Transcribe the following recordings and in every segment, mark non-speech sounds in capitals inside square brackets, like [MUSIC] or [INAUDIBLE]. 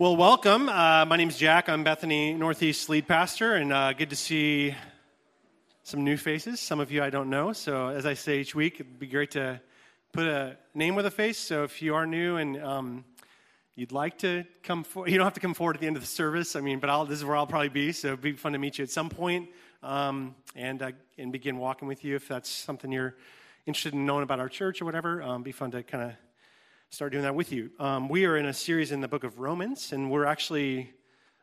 Well, welcome. Uh, my name is Jack. I'm Bethany Northeast lead pastor, and uh, good to see some new faces. Some of you I don't know. So, as I say each week, it'd be great to put a name with a face. So, if you are new and um, you'd like to come forward, you don't have to come forward at the end of the service. I mean, but I'll, this is where I'll probably be. So, it'd be fun to meet you at some point, um, and uh, and begin walking with you if that's something you're interested in knowing about our church or whatever. Um, be fun to kind of start doing that with you. Um, we are in a series in the book of Romans, and we're actually,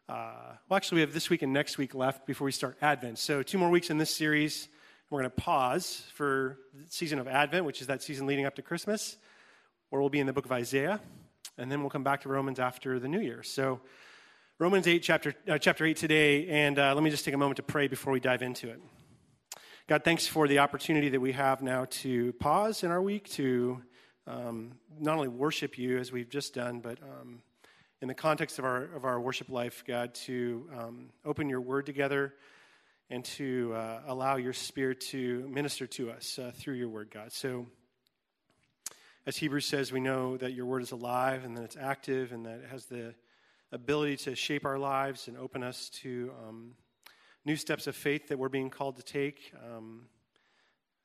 uh, well, actually, we have this week and next week left before we start Advent. So, two more weeks in this series. We're going to pause for the season of Advent, which is that season leading up to Christmas, where we'll be in the book of Isaiah, and then we'll come back to Romans after the New Year. So, Romans 8, chapter, uh, chapter 8 today, and uh, let me just take a moment to pray before we dive into it. God, thanks for the opportunity that we have now to pause in our week to um, not only worship you as we've just done, but um, in the context of our, of our worship life, God, to um, open your word together and to uh, allow your spirit to minister to us uh, through your word, God. So, as Hebrews says, we know that your word is alive and that it's active and that it has the ability to shape our lives and open us to um, new steps of faith that we're being called to take. Um,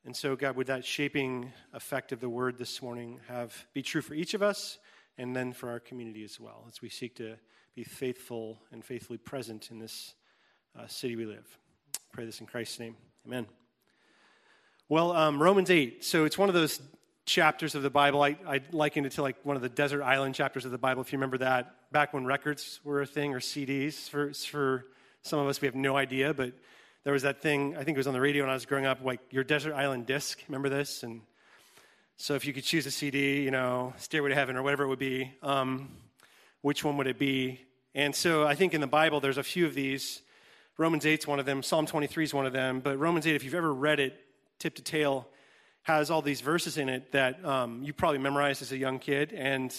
and so, God, would that shaping effect of the word this morning have be true for each of us and then for our community as well, as we seek to be faithful and faithfully present in this uh, city we live. Pray this in Christ's name. Amen. Well, um, Romans 8. So it's one of those chapters of the Bible. I, I liken it to like one of the desert island chapters of the Bible, if you remember that, back when records were a thing or CDs. For, for some of us, we have no idea, but there was that thing, I think it was on the radio when I was growing up, like your Desert Island disc. Remember this? And so if you could choose a CD, you know, Stairway to Heaven or whatever it would be, um, which one would it be? And so I think in the Bible, there's a few of these. Romans 8 is one of them. Psalm 23 is one of them. But Romans 8, if you've ever read it tip to tail, has all these verses in it that um, you probably memorized as a young kid. And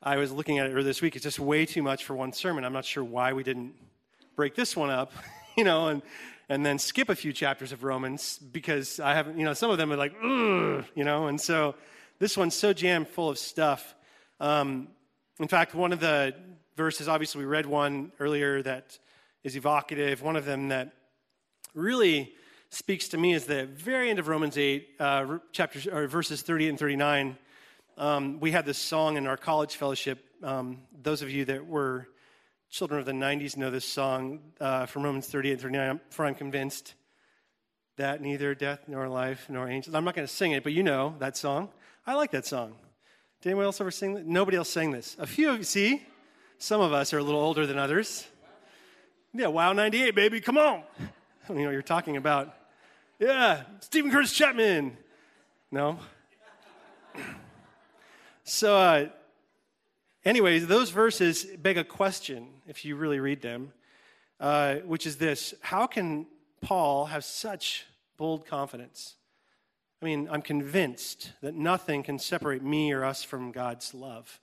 I was looking at it earlier this week. It's just way too much for one sermon. I'm not sure why we didn't break this one up [LAUGHS] [LAUGHS] you know, and, and then skip a few chapters of Romans because I haven't, you know, some of them are like, you know, and so this one's so jammed full of stuff. Um, in fact, one of the verses, obviously, we read one earlier that is evocative. One of them that really speaks to me is the very end of Romans 8, uh, chapters, or verses 38 and 39. Um, we had this song in our college fellowship. Um, those of you that were children of the 90s know this song uh, from Romans 38 and 39, for I'm convinced that neither death nor life nor angels. I'm not going to sing it, but you know that song. I like that song. Did anyone else ever sing that? Nobody else sang this. A few of you, see? Some of us are a little older than others. Yeah, Wow 98, baby, come on. [LAUGHS] I don't know what you're talking about. Yeah, Steven Curtis Chapman. No? [CLEARS THROAT] so, uh, Anyways, those verses beg a question if you really read them, uh, which is this How can Paul have such bold confidence? I mean, I'm convinced that nothing can separate me or us from God's love.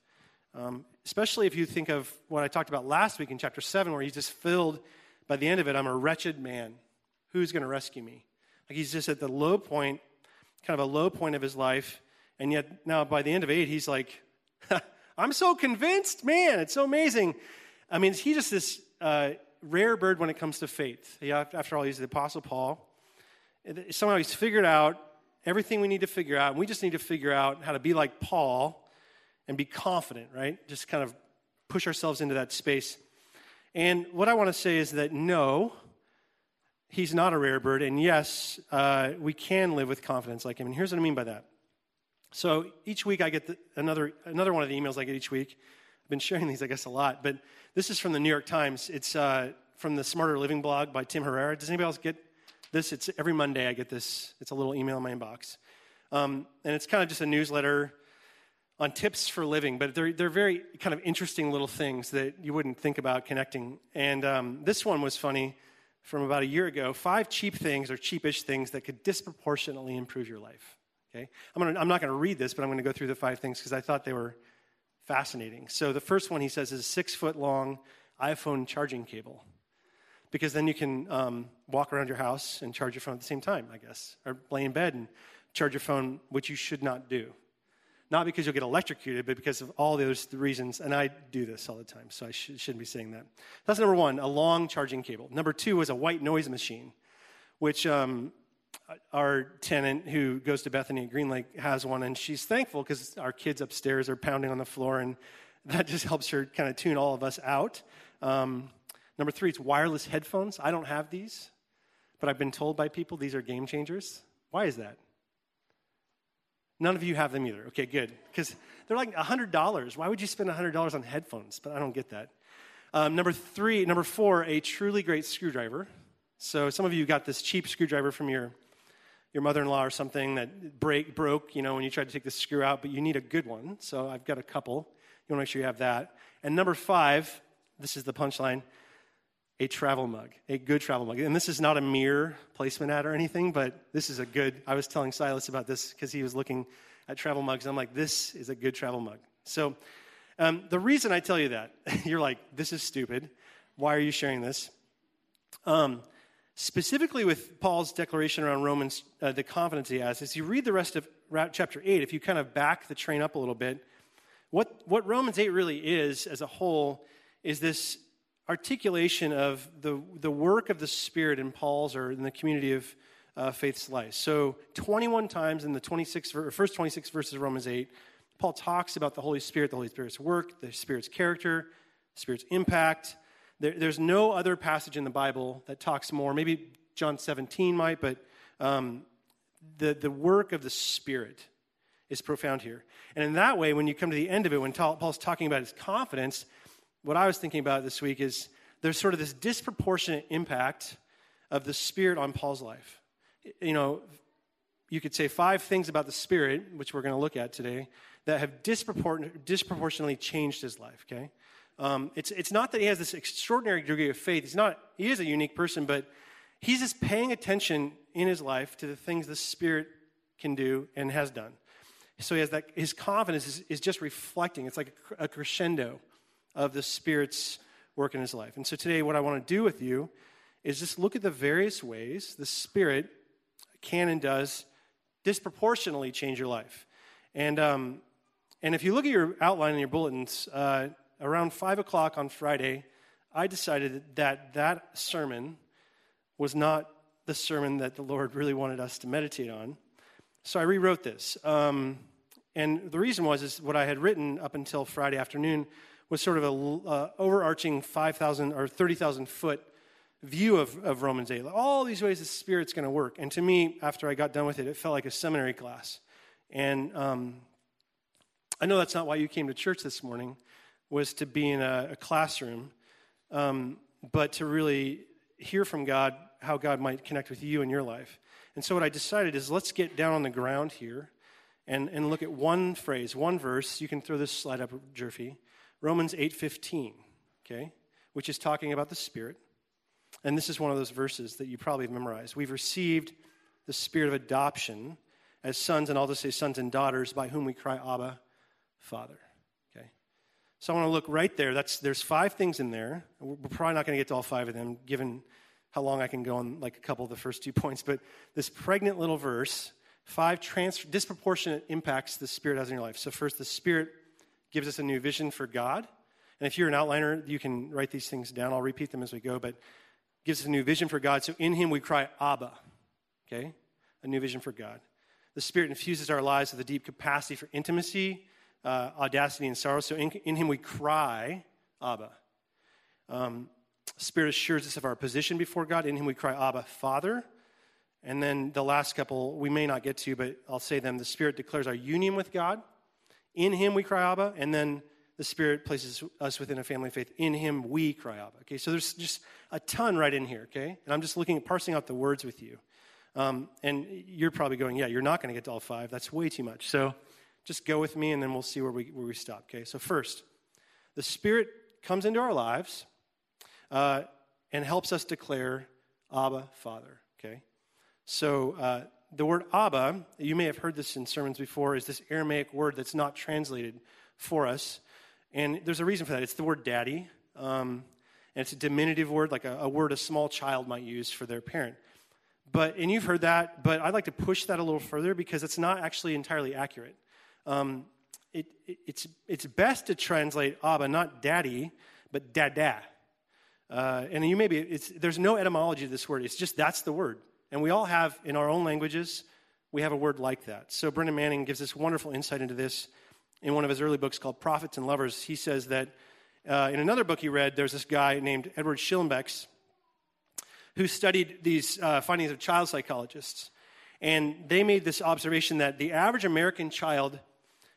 Um, especially if you think of what I talked about last week in chapter 7, where he's just filled, by the end of it, I'm a wretched man. Who's going to rescue me? Like he's just at the low point, kind of a low point of his life. And yet, now by the end of 8, he's like, [LAUGHS] I'm so convinced, man, it's so amazing. I mean, he's just this uh, rare bird when it comes to faith. after all, he's the Apostle Paul. Somehow he's figured out everything we need to figure out, and we just need to figure out how to be like Paul and be confident, right? Just kind of push ourselves into that space. And what I want to say is that no, he's not a rare bird, and yes, uh, we can live with confidence like him. And here's what I mean by that. So each week I get the, another, another one of the emails I get each week. I've been sharing these, I guess, a lot. But this is from the New York Times. It's uh, from the Smarter Living blog by Tim Herrera. Does anybody else get this? It's every Monday I get this. It's a little email in my inbox. Um, and it's kind of just a newsletter on tips for living, but they're, they're very kind of interesting little things that you wouldn't think about connecting. And um, this one was funny from about a year ago five cheap things or cheapish things that could disproportionately improve your life. Okay? I'm, gonna, I'm not going to read this, but I'm going to go through the five things because I thought they were fascinating. So the first one he says is a six foot long iPhone charging cable. Because then you can um, walk around your house and charge your phone at the same time, I guess, or lay in bed and charge your phone, which you should not do. not because you'll get electrocuted, but because of all those reasons. And I do this all the time, so I sh- shouldn't be saying that. That's number one, a long charging cable. Number two was a white noise machine, which um, our tenant who goes to Bethany at Green Lake has one, and she's thankful because our kids upstairs are pounding on the floor, and that just helps her kind of tune all of us out. Um, number three, it's wireless headphones. I don't have these, but I've been told by people these are game changers. Why is that? None of you have them either. Okay, good. Because they're like $100. Why would you spend $100 on headphones? But I don't get that. Um, number three, number four, a truly great screwdriver. So some of you got this cheap screwdriver from your your mother-in-law or something that break broke, you know, when you tried to take the screw out, but you need a good one. So I've got a couple. You want to make sure you have that. And number five, this is the punchline: a travel mug, a good travel mug. And this is not a mere placement ad or anything, but this is a good. I was telling Silas about this because he was looking at travel mugs. I'm like, this is a good travel mug. So um, the reason I tell you that, [LAUGHS] you're like, this is stupid. Why are you sharing this? Um, specifically with Paul's declaration around Romans, uh, the confidence he has, as you read the rest of chapter 8, if you kind of back the train up a little bit, what, what Romans 8 really is as a whole is this articulation of the, the work of the Spirit in Paul's or in the community of uh, faith's life. So, 21 times in the 26, first 26 verses of Romans 8, Paul talks about the Holy Spirit, the Holy Spirit's work, the Spirit's character, the Spirit's impact. There, there's no other passage in the Bible that talks more. Maybe John 17 might, but um, the, the work of the Spirit is profound here. And in that way, when you come to the end of it, when Paul's talking about his confidence, what I was thinking about this week is there's sort of this disproportionate impact of the Spirit on Paul's life. You know, you could say five things about the Spirit, which we're going to look at today, that have dispropor- disproportionately changed his life, okay? Um, it's, it's not that he has this extraordinary degree of faith. He's not, he is a unique person, but he's just paying attention in his life to the things the Spirit can do and has done. So he has that, his confidence is, is just reflecting. It's like a, a crescendo of the Spirit's work in his life. And so today, what I want to do with you is just look at the various ways the Spirit can and does disproportionately change your life. And, um, and if you look at your outline in your bulletins, uh, around 5 o'clock on Friday, I decided that that sermon was not the sermon that the Lord really wanted us to meditate on. So I rewrote this. Um, and the reason was is what I had written up until Friday afternoon was sort of a uh, overarching 5,000 or 30,000 foot view of, of Romans 8. All these ways the Spirit's going to work. And to me, after I got done with it, it felt like a seminary class. And um, I know that's not why you came to church this morning, was to be in a, a classroom, um, but to really hear from God how God might connect with you in your life. And so what I decided is let's get down on the ground here and, and look at one phrase, one verse. You can throw this slide up, Jerfy. Romans 8.15, okay, which is talking about the Spirit. And this is one of those verses that you probably have memorized. We've received the spirit of adoption as sons, and I'll just say sons and daughters, by whom we cry, Abba, Father. So I want to look right there. That's, there's five things in there. We're probably not going to get to all five of them, given how long I can go on like a couple of the first two [LAUGHS] points. But this pregnant little verse, five trans- disproportionate impacts the Spirit has in your life. So first, the Spirit gives us a new vision for God. And if you're an outliner, you can write these things down. I'll repeat them as we go, but gives us a new vision for God. So in Him we cry, Abba. Okay? A new vision for God. The Spirit infuses our lives with a deep capacity for intimacy uh, audacity and sorrow. So in, in him we cry, Abba. Um, Spirit assures us of our position before God. In him we cry, Abba, Father. And then the last couple we may not get to, but I'll say them. The Spirit declares our union with God. In him we cry, Abba. And then the Spirit places us within a family of faith. In him we cry, Abba. Okay, so there's just a ton right in here, okay? And I'm just looking at parsing out the words with you. Um, and you're probably going, yeah, you're not going to get to all five. That's way too much. So just go with me and then we'll see where we, where we stop. Okay, so first, the Spirit comes into our lives uh, and helps us declare Abba, Father. Okay, so uh, the word Abba, you may have heard this in sermons before, is this Aramaic word that's not translated for us. And there's a reason for that. It's the word daddy. Um, and it's a diminutive word, like a, a word a small child might use for their parent. But, and you've heard that, but I'd like to push that a little further because it's not actually entirely accurate. Um, it, it, it's, it's best to translate Abba, not daddy, but dada. Uh, and you may maybe, there's no etymology to this word. It's just that's the word. And we all have, in our own languages, we have a word like that. So Brennan Manning gives us wonderful insight into this in one of his early books called Prophets and Lovers. He says that uh, in another book he read, there's this guy named Edward Schillebeeckx who studied these uh, findings of child psychologists. And they made this observation that the average American child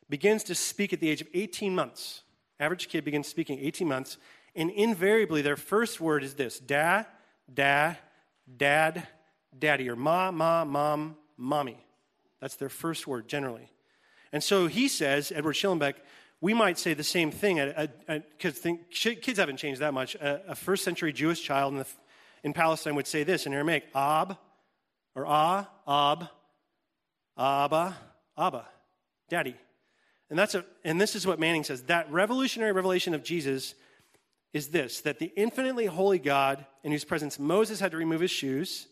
begins to speak at the age of 18 months. Average kid begins speaking 18 months, and invariably their first word is this da, da, dad, daddy, or ma, ma, mom, mommy. That's their first word generally. And so he says, Edward Schillebeeckx, we might say the same thing because kids haven't changed that much. A, a, first century Jewish child in, the, in Palestine would say this in Aramaic, Ab, or Ah, Ab, Abba, Abba, Daddy. And, that's a, and this is what Manning says that revolutionary revelation of Jesus is this that the infinitely holy God, in whose presence Moses had to remove his shoes,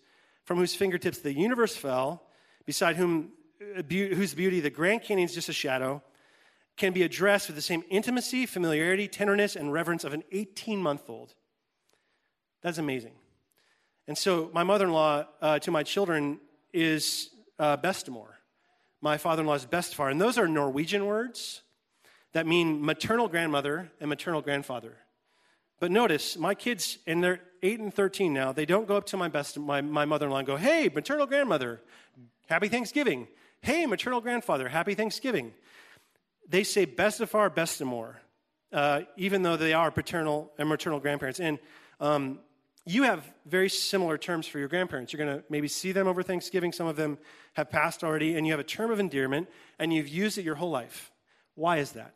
from whose fingertips the universe fell, beside whom, uh, whose beauty the Grand Canyon is just a shadow, can be addressed with the same intimacy, familiarity, tenderness, and reverence of an 18 month old. That's amazing. And so, my mother in law uh, to my children is uh, Bestemor. My father in law is Bestefar. And those are Norwegian words that mean maternal grandmother and maternal grandfather. But notice, my kids, and they're 8 and 13 now, they don't go up to my, best, my, my mother in law and go, Hey, maternal grandmother, happy Thanksgiving. Hey, maternal grandfather, happy Thanksgiving. They say Bestefar, Bestemor, uh, even though they are paternal and maternal grandparents. And um, you have very similar terms for your grandparents. You're going to maybe see them over Thanksgiving. Some of them have passed already, and you have a term of endearment, and you've used it your whole life. Why is that?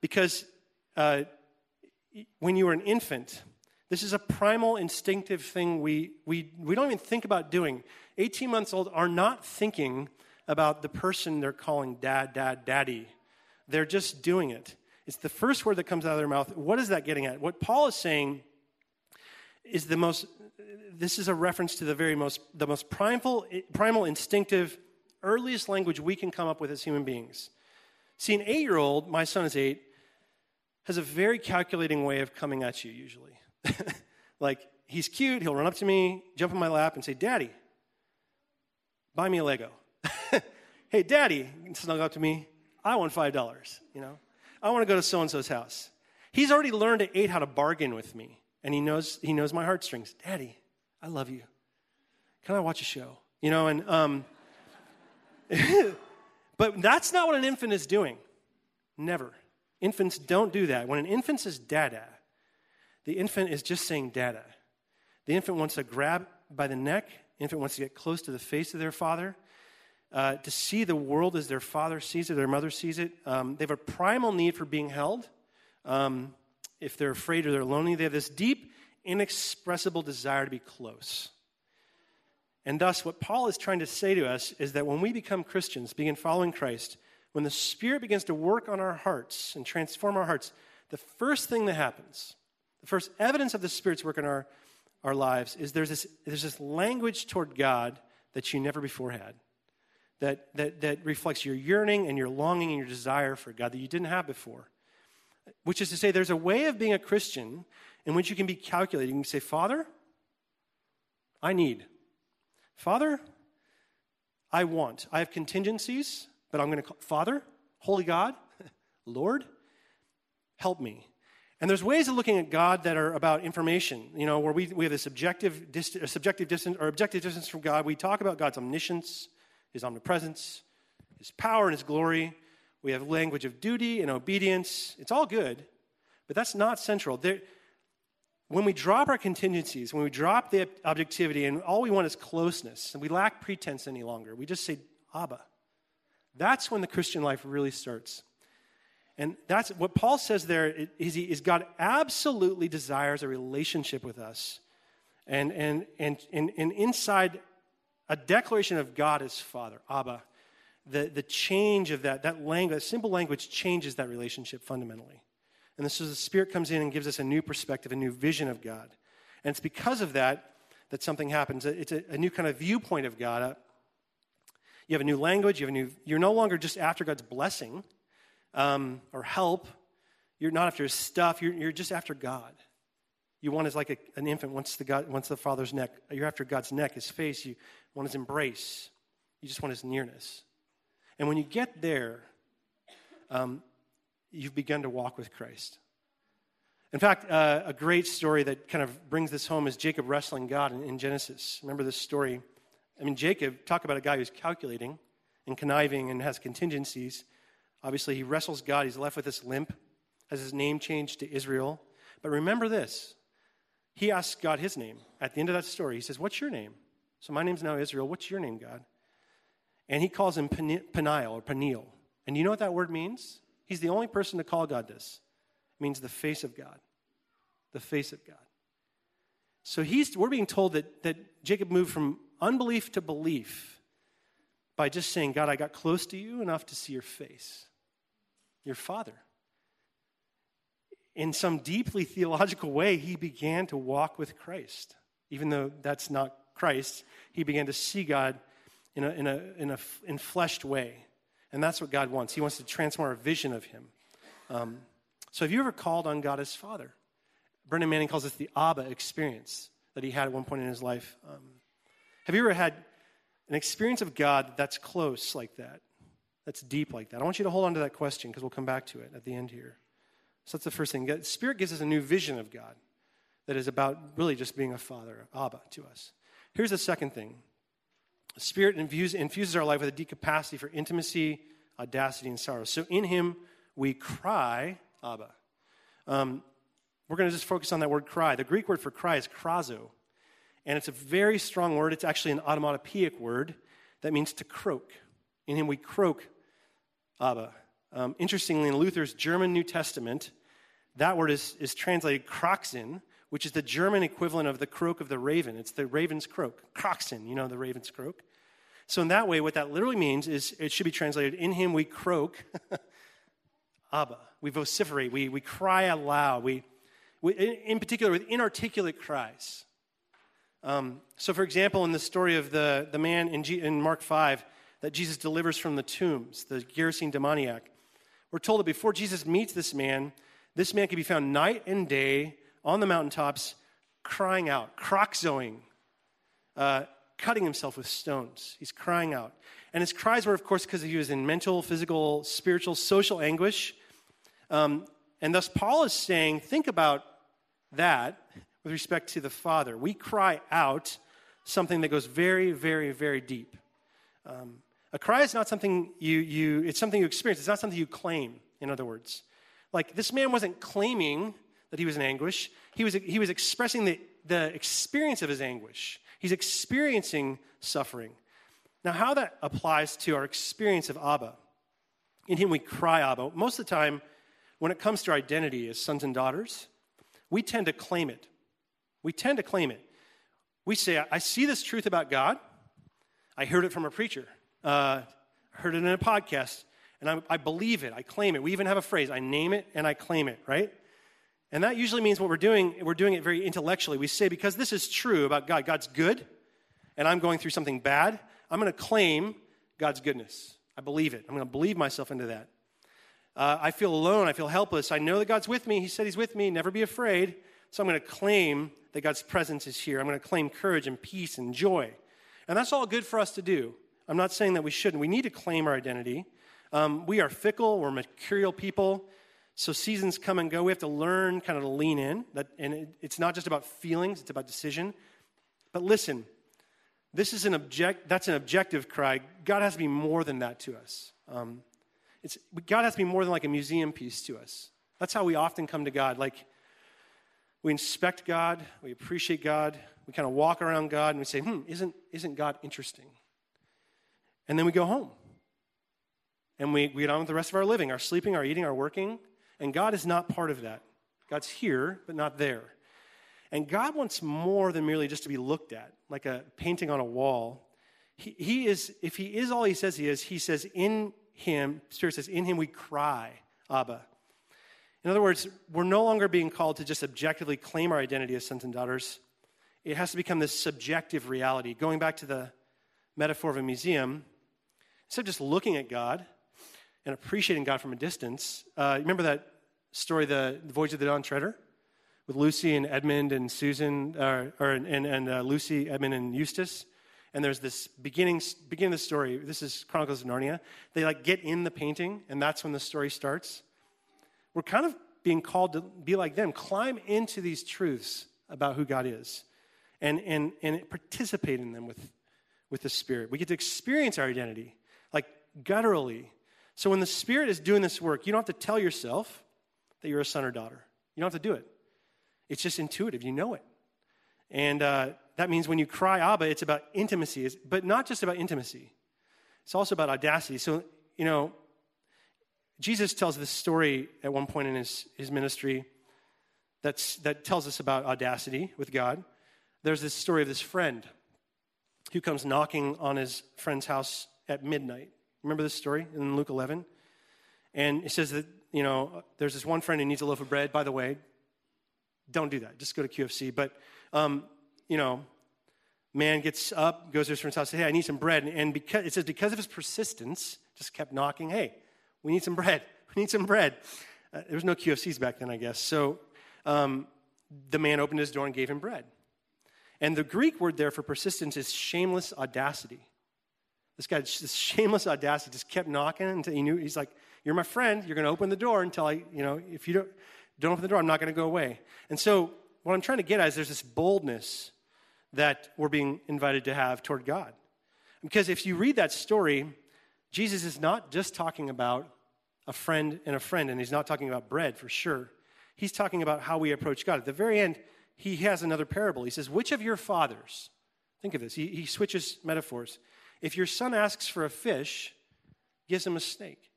Because uh, when you were an infant, this is a primal, instinctive thing we, we, we don't even think about doing. 18 months old are not thinking about the person they're calling dad, dad, daddy. They're just doing it. It's the first word that comes out of their mouth. What is that getting at? What Paul is saying is the most, this is a reference to the very most, the most primal, primal instinctive, earliest language we can come up with as human beings. See, an eight year old, my son is eight, has a very calculating way of coming at you usually. [LAUGHS] like, he's cute, he'll run up to me, jump in my lap, and say, Daddy, buy me a Lego. [LAUGHS] hey, Daddy, snuggle up to me, I want $5, you know? I want to go to so and so's house. He's already learned at eight how to bargain with me, and he knows, he knows my heartstrings. Daddy, I love you. Can I watch a show? You know, and, um, [LAUGHS] but that's not what an infant is doing. Never. Infants don't do that. When an infant says dada, the infant is just saying dada. The infant wants to grab by the neck, the infant wants to get close to the face of their father, uh, to see the world as their father sees it, their mother sees it. Um, they have a primal need for being held. Um, if they're afraid or they're lonely, they have this deep, inexpressible desire to be close. And thus, what Paul is trying to say to us is that when we become Christians, begin following Christ, when the Spirit begins to work on our hearts and transform our hearts, the first thing that happens, the first evidence of the Spirit's work in our, our lives, is there's this, there's this language toward God that you never before had. That, that, that reflects your yearning and your longing and your desire for God that you didn't have before. Which is to say, there's a way of being a Christian in which you can be calculating. You can say, Father, I need. Father, I want. I have contingencies but I'm going to call Father, Holy God, [LAUGHS] Lord, help me. And there's ways of looking at God that are about information, you know, where we, we have a subjective, dist- subjective distance or objective distance from God. We talk about God's omniscience, His omnipresence, His power and His glory. We have language of duty and obedience. It's all good, but that's not central. There, when we drop our contingencies, when we drop the objectivity, and all we want is closeness, and we lack pretense any longer, we just say, Abba. That's when the Christian life really starts. And that's what Paul says there is, he, is God absolutely desires a relationship with us. And, and, and, and, and inside a declaration of God as Father, Abba, the, the change of that, that language, simple language changes that relationship fundamentally. And this is the Spirit comes in and gives us a new perspective, a new vision of God. And it's because of that that something happens. It's a, a new kind of viewpoint of God, you have a new language, you have a new, you're no longer just after God's blessing. um, or help. You're not after his stuff, you're, you're just after God. You want is like a, an infant wants the, God, wants the father's neck. You're after God's neck, his face. You want his embrace. You just want his nearness. And when you get there, um, you've begun to walk with Christ. In fact, uh, a great story that kind of brings this home is Jacob wrestling God in, in Genesis. Remember this story? I mean, Jacob, talk about a guy who's calculating and conniving and has contingencies. Obviously, he wrestles God. He's left with this limp, has his name changed to Israel. But remember this he asks God his name. At the end of that story, he says, What's your name? So my name's now Israel. What's your name, God? And he calls him Peniel or Peniel. And you know what that word means? He's the only person to call God this. It means the face of God. The face of God. So he's, we're being told that, that Jacob moved from unbelief to belief by just saying, God, I got close to you enough to see your face, your father. In some deeply theological way, he began to walk with Christ. Even though that's not Christ, he began to see God in a, in a, in a enfleshed way. And that's what God wants. He wants to transform our vision of him. Um, so, have you ever called on God as Father? Brennan Manning calls this the Abba experience that he had at one point in his life. Um, have you ever had an experience of God that's close like that, that's deep like that? I want you to hold on to that question because we'll come back to it at the end here. So that's the first thing. Spirit gives us a new vision of God that is about really just being a father, Abba, to us. Here's the second thing the Spirit infuses, our life with a deep capacity for intimacy, audacity, and sorrow. So in Him, we cry, Abba. Um, we're going to just focus on that word cry. The Greek word for cry is krazo. And it's a very strong word. It's actually an automatopoeic word that means to croak. In him we croak, Abba. Um, interestingly, in Luther's German New Testament, that word is, is translated kroxen, which is the German equivalent of the croak of the raven. It's the raven's croak. Kroxen, you know, the raven's croak. So, in that way, what that literally means is it should be translated in him we croak, [LAUGHS] Abba. We vociferate, we, we cry aloud. We, we, in particular, with inarticulate cries. Um, so, for example, in the story of the, the man in, G, in Mark 5 that Jesus delivers from the tombs, the Gerasene demoniac, we're told that before Jesus meets this man, this man can be found night and day on the mountaintops crying out, kroxoing, uh, cutting himself with stones. He's crying out. And his cries were, of course, because he was in mental, physical, spiritual, social anguish. Um, and thus, Paul is saying, think about that with respect to the Father. We cry out something that goes very, very, very deep. Um, a cry is not something you, you, it's something you experience. It's not something you claim, in other words. Like, this man wasn't claiming that he was in anguish, he was, he was expressing the, the experience of his anguish. He's experiencing suffering. Now, how that applies to our experience of Abba, in him we cry Abba. Most of the time, when it comes to identity as sons and daughters, we tend to claim it. We tend to claim it. We say, I see this truth about God. I heard it from a preacher, uh, heard it in a podcast, and I, I believe it. I claim it. We even have a phrase I name it and I claim it, right? And that usually means what we're doing, we're doing it very intellectually. We say, because this is true about God, God's good, and I'm going through something bad, I'm going to claim God's goodness. I believe it. I'm going to believe myself into that. Uh, I feel alone. I feel helpless. I know that God's with me. He said He's with me. Never be afraid. So I'm going to claim that God's presence is here. I'm going to claim courage and peace and joy. And that's all good for us to do. I'm not saying that we shouldn't. We need to claim our identity. Um, we are fickle, we're mercurial people. So seasons come and go. We have to learn kind of to lean in. That, and it, it's not just about feelings, it's about decision. But listen, this is an object, that's an objective cry. God has to be more than that to us. Um, it's, God has to be more than like a museum piece to us. That's how we often come to God. Like, we inspect God, we appreciate God, we kind of walk around God and we say, hmm, isn't, isn't God interesting? And then we go home. And we, we get on with the rest of our living, our sleeping, our eating, our working. And God is not part of that. God's here, but not there. And God wants more than merely just to be looked at, like a painting on a wall. He, he is, if He is all He says He is, He says, in Him, Spirit says, in Him we cry, Abba. In other words, we're no longer being called to just objectively claim our identity as sons and daughters. It has to become this subjective reality. Going back to the metaphor of a museum, instead of just looking at God, and appreciating God from a distance. Uh, remember that story, the, the Voyage of the Dawn Treader? With Lucy and Edmund and Susan, uh, or, and, and uh, Lucy, Edmund, and Eustace. And there's this beginning, beginning of the story. This is Chronicles of Narnia. They like get in the painting, and that's when the story starts. We're kind of being called to be like them, climb into these truths about who God is, and, and, and participate in them with, with the Spirit. We get to experience our identity, like gutturally. So when the Spirit is doing this work, you don't have to tell yourself that you're a son or daughter. You don't have to do it. It's just intuitive. You know it. And uh, that means when you cry Abba, it's about intimacy, but not just about intimacy. It's also about audacity. So, you know, Jesus tells this story at one point in his, his ministry that's, that tells us about audacity with God. There's this story of this friend who comes knocking on his friend's house at midnight. Remember this story in Luke 11? And it says that, you know, there's this one friend who needs a loaf of bread. By the way, don't do that. Just go to QFC. But, um, you know, man gets up, goes to his friend's house, says, hey, I need some bread. And because, it says because of his persistence, just kept knocking, hey, we need some bread. [LAUGHS] We need some bread. Uh, there was no QFCs back then, I guess. So um, the man opened his door and gave him bread. And the Greek word there for persistence is shameless audacity. This guy, this shameless audacity, just kept knocking until he knew, he's like, You're my friend. You're going to open the door until I, you know, if you don't, don't open the door, I'm not going to go away. And so, what I'm trying to get at is there's this boldness that we're being invited to have toward God. Because if you read that story, Jesus is not just talking about a friend and a friend, and he's not talking about bread for sure. He's talking about how we approach God. At the very end, he has another parable. He says, Which of your fathers, think of this, he, he switches metaphors. If your son asks for a fish, gives him a snake.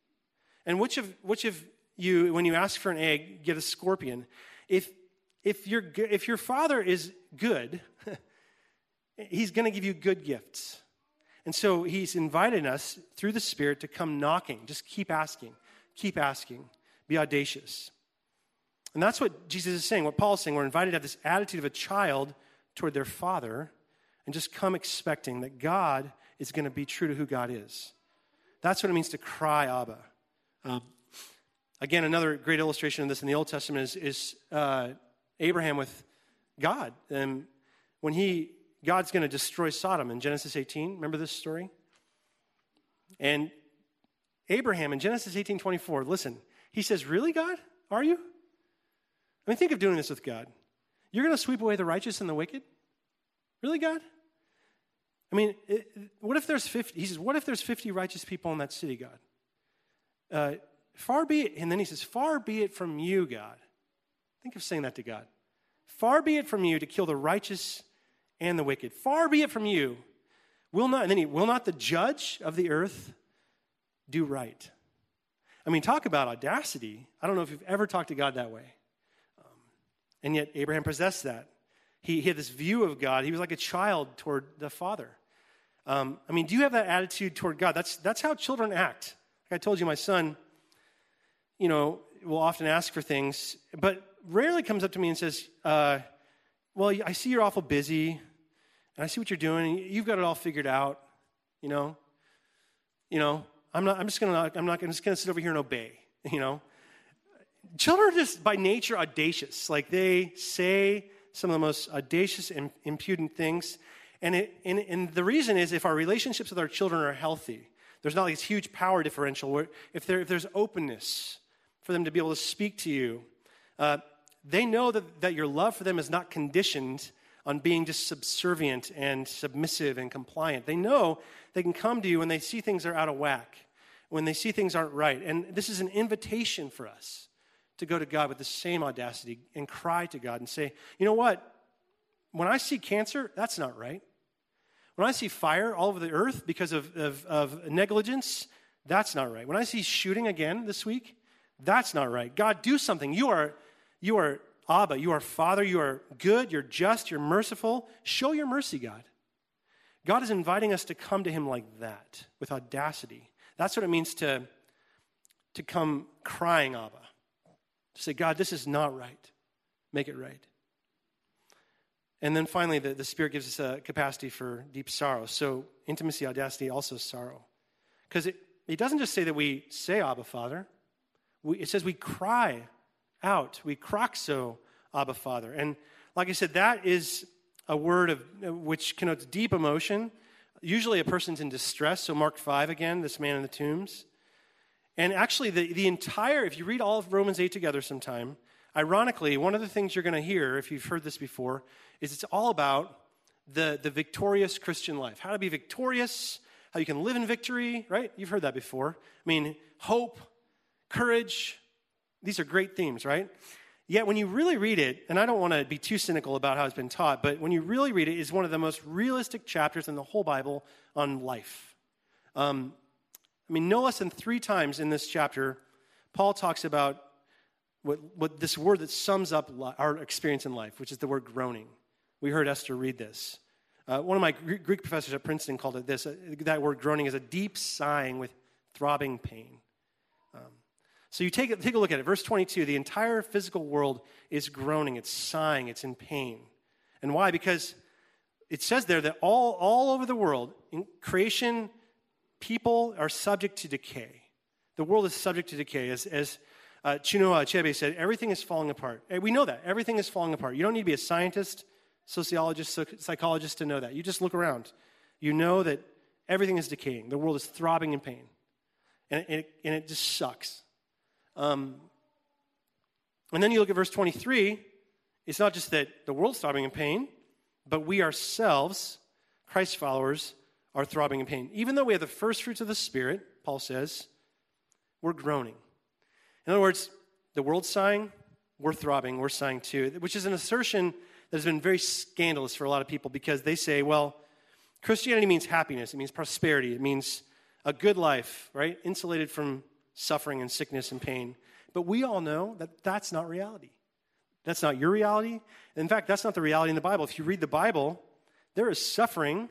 And which of, which of you, when you ask for an egg, get a scorpion? If, if, your, if your father is good, [LAUGHS] he's going to give you good gifts. And so he's invited us through the Spirit to come knocking. Just keep asking, keep asking, be audacious. And that's what Jesus is saying, what Paul is saying. We're invited to have this attitude of a child toward their father and just come expecting that God is going to be true to who God is. That's what it means to cry Abba. Um, again, another great illustration of this in the Old Testament is, is uh, Abraham with God. And when he God's going to destroy Sodom in Genesis 18. Remember this story? And Abraham in Genesis 18 24, listen, he says, Really, God? Are you? I mean, think of doing this with God. You're going to sweep away the righteous and the wicked? Really, God? I mean, it, what if there's 50? He says, What if there's 50 righteous people in that city, God? Uh, far be it, and then he says, Far be it from you, God. Think of saying that to God. Far be it from you to kill the righteous and the wicked. Far be it from you. Will not, and then he, will not the judge of the earth do right? I mean, talk about audacity. I don't know if you've ever talked to God that way. Um, and yet, Abraham possessed that. He, he, had this view of God. He was like a child toward the Father. Um, I mean, do you have that attitude toward God? That's, that's how children act. Like I told you, my son, you know, will often ask for things, but rarely comes up to me and says, uh, well, I see you're awful busy, and I see what you're doing. You've got it all figured out, you know. You know, I'm not. I'm just gonna. I'm not. I'm just gonna sit over here and obey. [LAUGHS] You know, children are just by nature audacious. Like they say some of the most audacious and impudent things, and it, and, and the reason is if our relationships with our children are healthy, there's not this huge power differential. Where if, there, if there's openness for them to be able to speak to you. Uh, they know that, that your love for them is not conditioned on being just subservient and submissive and compliant. They know they can come to you when they see things are out of whack, when they see things aren't right. And this is an invitation for us to go to God with the same audacity and cry to God and say, you know what? When I see cancer, that's not right. When I see fire all over the earth because of, of, of negligence, that's not right. When I see shooting again this week, that's not right. God, do something. You are you are Abba, you are Father, you are good, you're just, you're merciful. Show your mercy, God. God is inviting us to come to Him like that, with audacity. That's what it means to, to come crying, Abba. To say, God, this is not right. Make it right. And then finally, the, the Spirit gives us a capacity for deep sorrow. So, intimacy, audacity, also sorrow. Because it it doesn't just say that we say Abba Father, we, it says we cry out. We so Abba Father. And like I said, that is a word of, which connotes deep emotion. Usually a person's in distress. So, Mark 5 again, this man in the tombs. And actually, the, the entire, if you read all of Romans 8 together sometime, ironically, one of the things you're going to hear, if you've heard this before, is it's all about the, the victorious Christian life. How to be victorious, how you can live in victory, right? You've heard that before. I mean, hope, courage, these are great themes, right? Yet when you really read it, and I don't want to be too cynical about how it's been taught, but when you really read it, it, is one of the most realistic chapters in the whole Bible on life. Um, I mean, no less than three times in this chapter, Paul talks about what, what this word that sums up our experience in life, which is the word groaning. We heard Esther read this. Uh, one of my Greek professors at Princeton called it this. Uh, that word groaning is a deep sighing with throbbing pain. Um, so you take, take a look at it. Verse 22 the entire physical world is groaning, it's sighing, it's in pain. And why? Because it says there that all, all over the world, in creation, people are subject to decay. The world is subject to decay. As, as uh, Chinua Achebe said, everything is falling apart. We know that. Everything is falling apart. You don't need to be a scientist, sociologist, psychologist to know that. You just look around. You know that everything is decaying. The world is throbbing in pain. And it, and it just sucks. Um, and then you look at verse 23. It's not just that the world's throbbing in pain, but we ourselves, Christ followers, are throbbing in pain. Even though we have the first fruits of the Spirit, Paul says, we're groaning. In other words, the world's sighing, we're throbbing, we're sighing too, which is an assertion that has been very scandalous for a lot of people because they say, well, Christianity means happiness, it means prosperity, it means a good life, right? Insulated from suffering and sickness and pain. But we all know that that's not reality. That's not your reality. In fact, that's not the reality in the Bible. If you read the Bible, there is suffering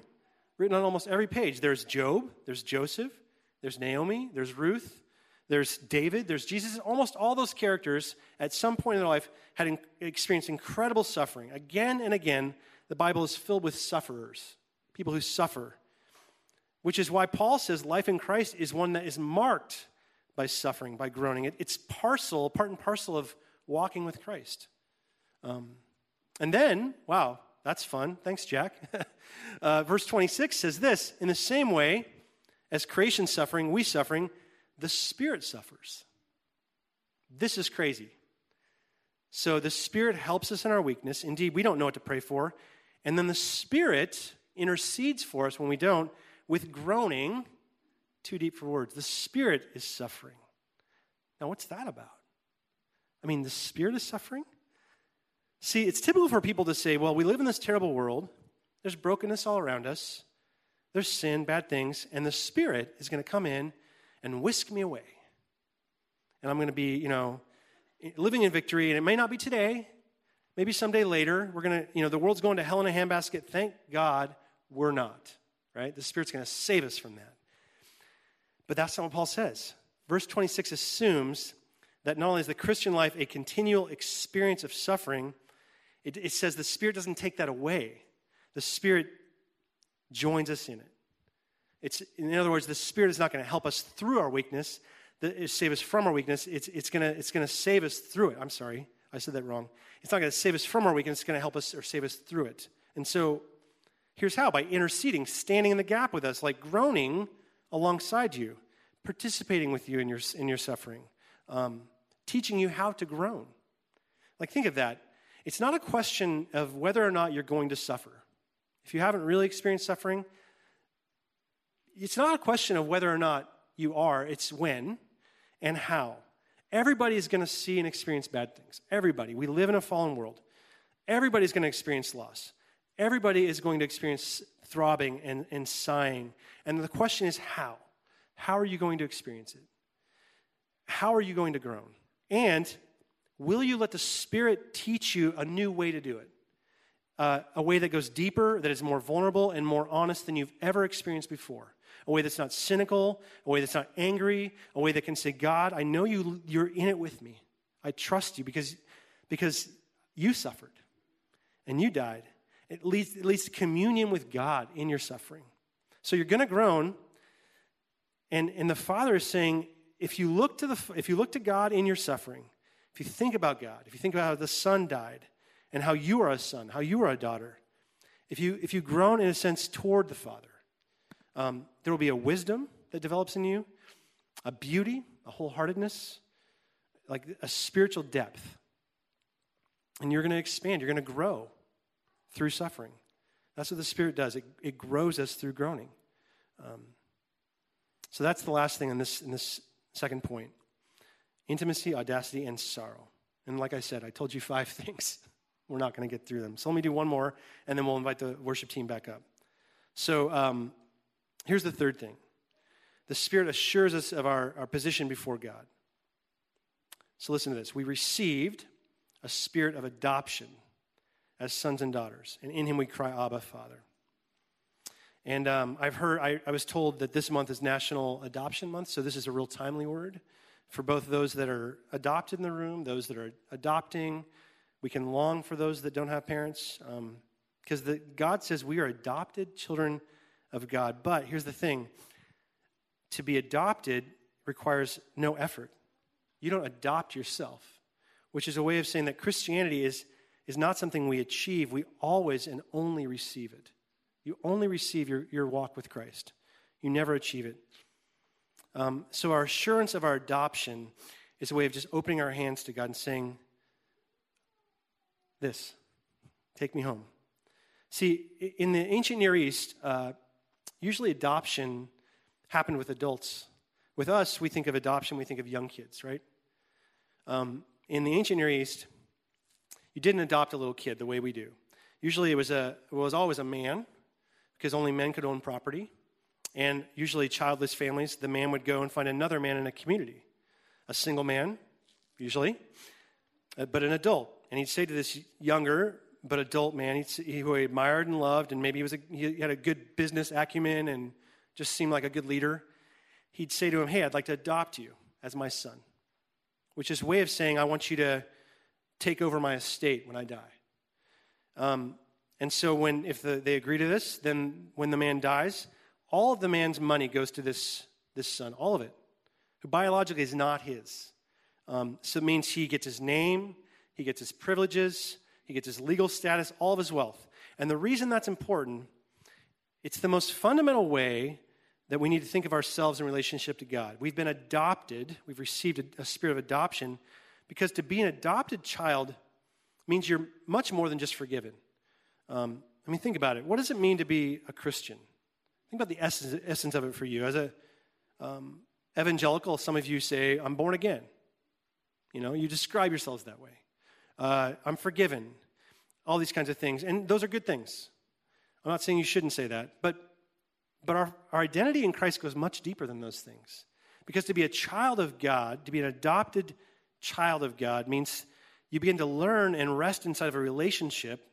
written on almost every page. There's Job, there's Joseph, there's Naomi, there's Ruth, there's David, there's Jesus. Almost all those characters at some point in their life had in, experienced incredible suffering. Again and again, the Bible is filled with sufferers, people who suffer. Which is why Paul says life in Christ is one that is marked by suffering, by groaning. It, it's parcel, part and parcel of walking with Christ. Um, and then, wow, that's fun. Thanks, Jack. [LAUGHS] uh, verse 26 says this In the same way as creation suffering, we suffering, the Spirit suffers. This is crazy. So the Spirit helps us in our weakness. Indeed, we don't know what to pray for. And then the Spirit intercedes for us when we don't with groaning too deep for words. The Spirit is suffering. Now, what's that about? I mean, the Spirit is suffering? See, it's typical for people to say, well, we live in this terrible world, there's brokenness all around us, there's sin, bad things, and the Spirit is going to come in and whisk me away. And I'm going to be, you know, living in victory, and it may not be today, maybe someday later. We're going to, you know, the world's going to hell in a handbasket. Thank God we're not, right? The Spirit's going to save us from that. But that's not what Paul says. Verse 26 assumes that not only is the Christian life a continual experience of suffering, it, it, says the Spirit doesn't take that away. The Spirit joins us in it. It's, in other words, the Spirit is not going to help us through our weakness, the, save us from our weakness. It's, it's going it's to save us through it. I'm sorry, I said that wrong. It's not going to save us from our weakness, it's going to help us or save us through it. And so here's how by interceding, standing in the gap with us, like groaning alongside you, participating with you in your, in your suffering, um, teaching you how to groan. Like, think of that. It's not a question of whether or not you're going to suffer. If you haven't really experienced suffering, it's not a question of whether or not you are, it's when and how. Everybody is going to see and experience bad things. Everybody. We live in a fallen world. Everybody's going to experience loss. Everybody is going to experience throbbing and, and sighing. And the question is how? How are you going to experience it? How are you going to groan? And will you let the Spirit teach you a new way to do it? Uh, a way that goes deeper, that is more vulnerable and more honest than you've ever experienced before. A way that's not cynical, a way that's not angry, a way that can say, God, I know you, you're in it with me. I trust you because, because you suffered and you died at least, at least communion with God in your suffering. So you're going to groan, And, and the Father is saying, if you, look to the, if you look to God in your suffering, if you think about God, if you think about how the Son died and how you are a son, how you are a daughter, if you, if you groan in a sense toward the Father, um, there will be a wisdom that develops in you, a beauty, a wholeheartedness, like a spiritual depth. And you're going to expand, you're going to grow through suffering. That's what the Spirit does, it, it grows us through groaning. Um, so that's the last thing in this, in this second point intimacy, audacity, and sorrow. And like I said, I told you five [LAUGHS] things. We're not going to get through them. So let me do one more, and then we'll invite the worship team back up. So um, here's the third thing the Spirit assures us of our, our position before God. So listen to this. We received a spirit of adoption as sons and daughters, and in him we cry, Abba, Father. And um, I've heard, I, I was told that this month is National Adoption Month, so this is a real timely word for both those that are adopted in the room, those that are adopting. We can long for those that don't have parents, because um, God says we are adopted children of God. But here's the thing to be adopted requires no effort. You don't adopt yourself, which is a way of saying that Christianity is, is not something we achieve. We always and only receive it. You only receive your, your walk with Christ, you never achieve it. Um, so, our assurance of our adoption is a way of just opening our hands to God and saying, This, take me home. See, in the ancient Near East, uh, usually adoption happened with adults. With us, we think of adoption, we think of young kids, right? Um, in the ancient Near East, you didn't adopt a little kid the way we do. Usually, it was a it was always a man, because only men could own property, and usually childless families. The man would go and find another man in a community, a single man, usually, uh, but an adult, and he'd say to this younger but adult man, he who he admired and loved, and maybe he was a, he had a good business acumen and just seemed like a good leader, he'd say to him, Hey, I'd like to adopt you as my son, which is a way of saying, I want you to take over my estate when I die. Um, and so, when if the, they agree to this, then when the man dies, all of the man's money goes to this, this son, all of it, who biologically is not his. Um, so it means he gets his name, he gets his privileges, he gets his legal status, all of his wealth. And the reason that's important, it's the most fundamental way that we need to think of ourselves in relationship to God. We've been adopted, we've received a, a spirit of adoption, because to be an adopted child means you're much more than just forgiven. Um, I mean, think about it. What does it mean to be a Christian? Think about the essence, essence of it for you. As a um, evangelical, some of you say, I'm born again. You know, you describe yourselves that way. Uh, I'm forgiven. All these kinds of things. And those are good things. I'm not saying you shouldn't say that, but but our, our identity in Christ goes much deeper than those things. Because to be a child of God, to be an adopted child of God, means you begin to learn and rest inside of a relationship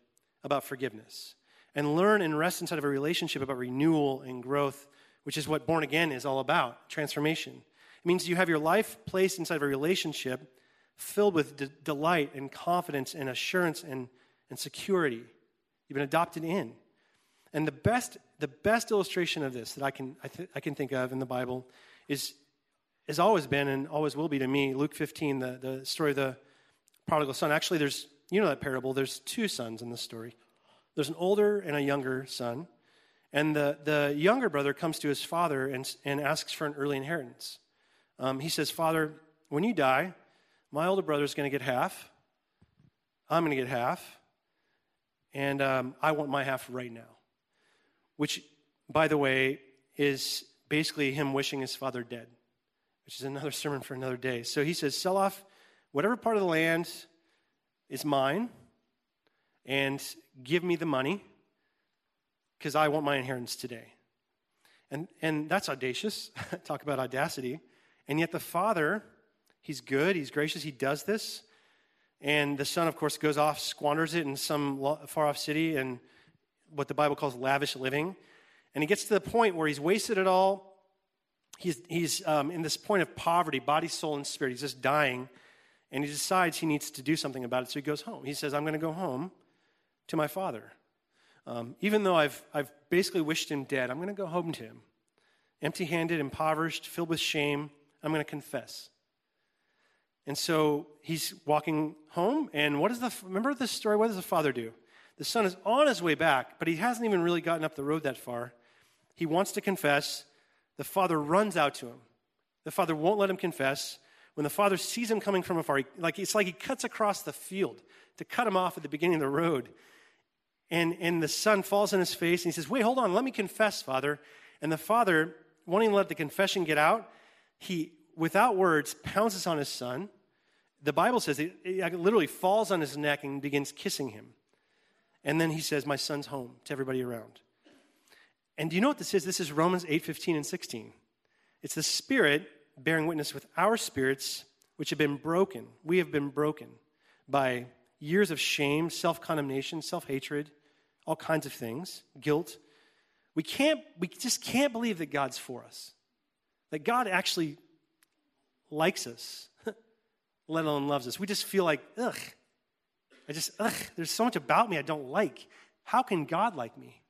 about forgiveness, and learn and rest inside of a relationship about renewal and growth, which is what born again is all about transformation. It means you have your life placed inside of a relationship filled with de- delight and confidence and assurance and, and security. You've been adopted in. And the best, the best illustration of this that I can, I, th- I can think of in the Bible is, has always been and always will be to me Luke 15, the, the story of the prodigal son. Actually, there's, you know that parable, there's two sons in this story. There's an older and a younger son. And the, the younger brother comes to his father and, and asks for an early inheritance. Um, he says, Father, when you die, my older brother's going to get half. I'm going to get half. And um, I want my half right now which, by the way, is basically him wishing his father dead, which is another [LAUGHS] sermon for another day. So he says, Sell off whatever part of the land is mine and give me the money because I want my inheritance today. And, and that's audacious. [LAUGHS] Talk about audacity. And yet the father, he's good, he's gracious, he does this. And the son, of course, goes off, squanders it in some far off city, and what the Bible calls lavish living. And he gets to the point where he's wasted it all. He's, he's um, in this point of poverty, body, soul, and spirit. He's just dying. And he decides he needs to do something about it. So he goes home. He says, I'm going to go home to my father. Um, even though I've, I've basically wished him dead, I'm going to go home to him. empty handed, impoverished, filled with shame. I'm going to confess. And so he's walking home, and what does the remember this story? What does the father do? The son is on his way back, but he hasn't even really gotten up the road that far. He wants to confess. The father runs out to him. The father won't let him confess. When the father sees him coming from afar, he, like it's like he cuts across the field to cut him off at the beginning of the road. And, and the son falls on his face and he says, Wait, hold on, let me confess, father. And the father, wanting to let the confession get out, he, without words, pounces on his son. The Bible says it literally falls on his neck and begins kissing him. And then he says, My son's home to everybody around. And do you know what this is? This is Romans 8 15 and 16. It's the Spirit bearing witness with our spirits, which have been broken. We have been broken by years of shame, self condemnation, self hatred, all kinds of things, guilt. We can't, we just can't believe that God's for us. That God actually likes us, let alone loves us. We just feel like, ugh, I just, ugh, there's so much about me I don't like. How can God like me?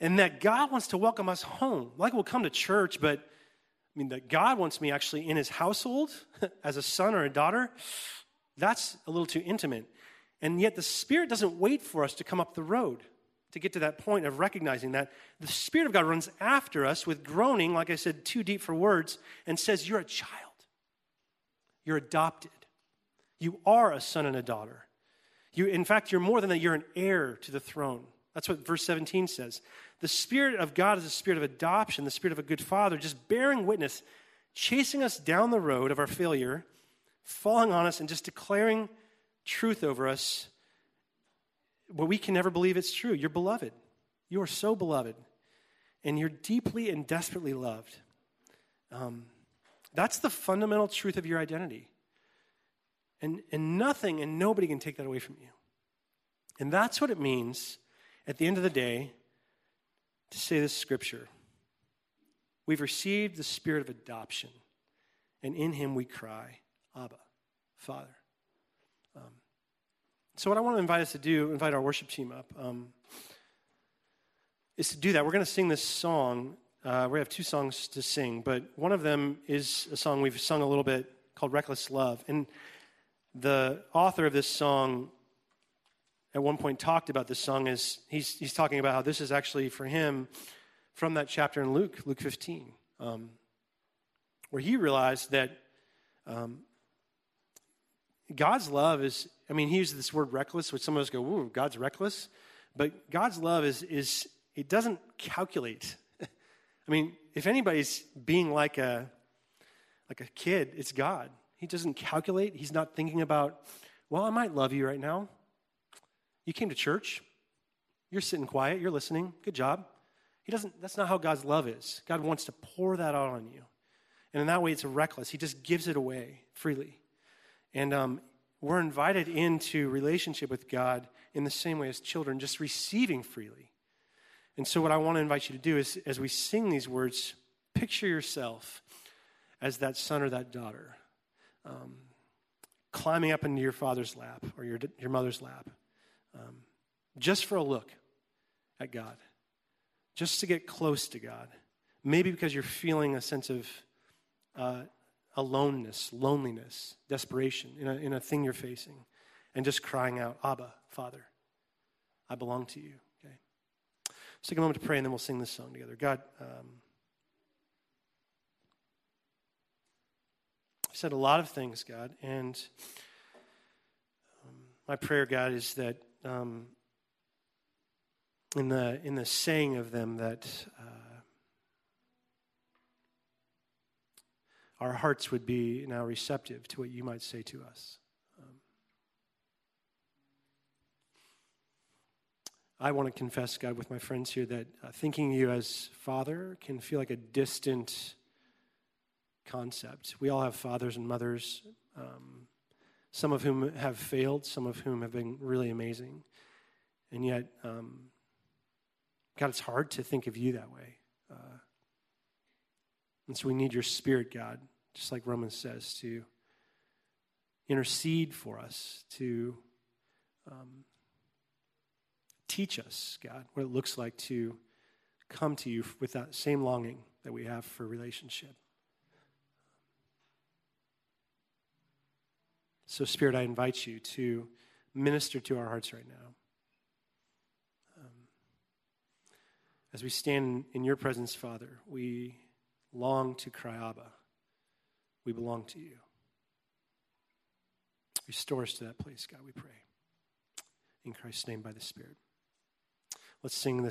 And that God wants to welcome us home. Like we'll come to church, but I mean, that God wants me actually in his household [LAUGHS] as a son or a daughter, that's a little too intimate. And yet the Spirit doesn't wait for us to come up the road to get to that point of recognizing that. The Spirit of God runs after us with groaning, like I said, too deep for words, and says, You're a child. You're adopted. You are a son and a daughter. You, in fact, you're more than that, you're an heir to the throne. That's what verse 17 says. The Spirit of God is the Spirit of adoption, the Spirit of a good father, just bearing witness, chasing us down the road of our failure, falling on us, and just declaring truth over us. But we can never believe it's true. You're beloved. You are so beloved. And you're deeply and desperately loved. Um, that's the fundamental truth of your identity. And, and nothing and nobody can take that away from you. And that's what it means at the end of the day to say this scripture. We've received the spirit of adoption, and in him we cry, Abba, Father. Um, so, what I want to invite us to do, invite our worship team up, um, is to do that. We're going to sing this song. Uh, we have two songs to sing, but one of them is a song we've sung a little bit called Reckless Love. And the author of this song at one point talked about this song is he's, he's talking about how this is actually for him from that chapter in Luke, Luke 15, um, where he realized that um, God's love is, I mean, he uses this word reckless, which some of us go, ooh, God's reckless. But God's love is, is it doesn't calculate. I mean, if anybody's being like a, like a kid, it's God. He doesn't calculate. He's not thinking about, well, I might love you right now. You came to church. You're sitting quiet. You're listening. Good job. He doesn't, that's not how God's love is. God wants to pour that out on you. And in that way, it's reckless. He just gives it away freely. And um, we're invited into relationship with God in the same way as children, just receiving freely. And so, what I want to invite you to do is, as we sing these words, picture yourself as that son or that daughter, um, climbing up into your father's lap or your, your mother's lap, um, just for a look at God, just to get close to God. Maybe because you're feeling a sense of uh, aloneness, loneliness, desperation in a, in a thing you're facing, and just crying out, Abba, Father, I belong to you. Let's take a moment to pray, and then we'll sing this song together. God, um, I've said a lot of things, God, and um, my prayer, God, is that um, in the in the saying of them that uh, our hearts would be now receptive to what you might say to us. I want to confess, God, with my friends here, that uh, thinking you as Father can feel like a distant concept. We all have fathers and mothers. Um, some of whom have failed, some of whom have been really amazing. And yet, um, God, it's hard to think of you that way. Uh, and so we need your spirit, God, just like Romans says, to intercede for us, to um, teach us, God, what it looks like to come to you with that same longing that we have for relationship. So, Spirit, I invite you to minister to our hearts right now. Um, as we stand in your presence, Father, we long to cry, Abba. We belong to you. Restore us to that place, God, we pray. In Christ's name, by the Spirit. Let's sing this.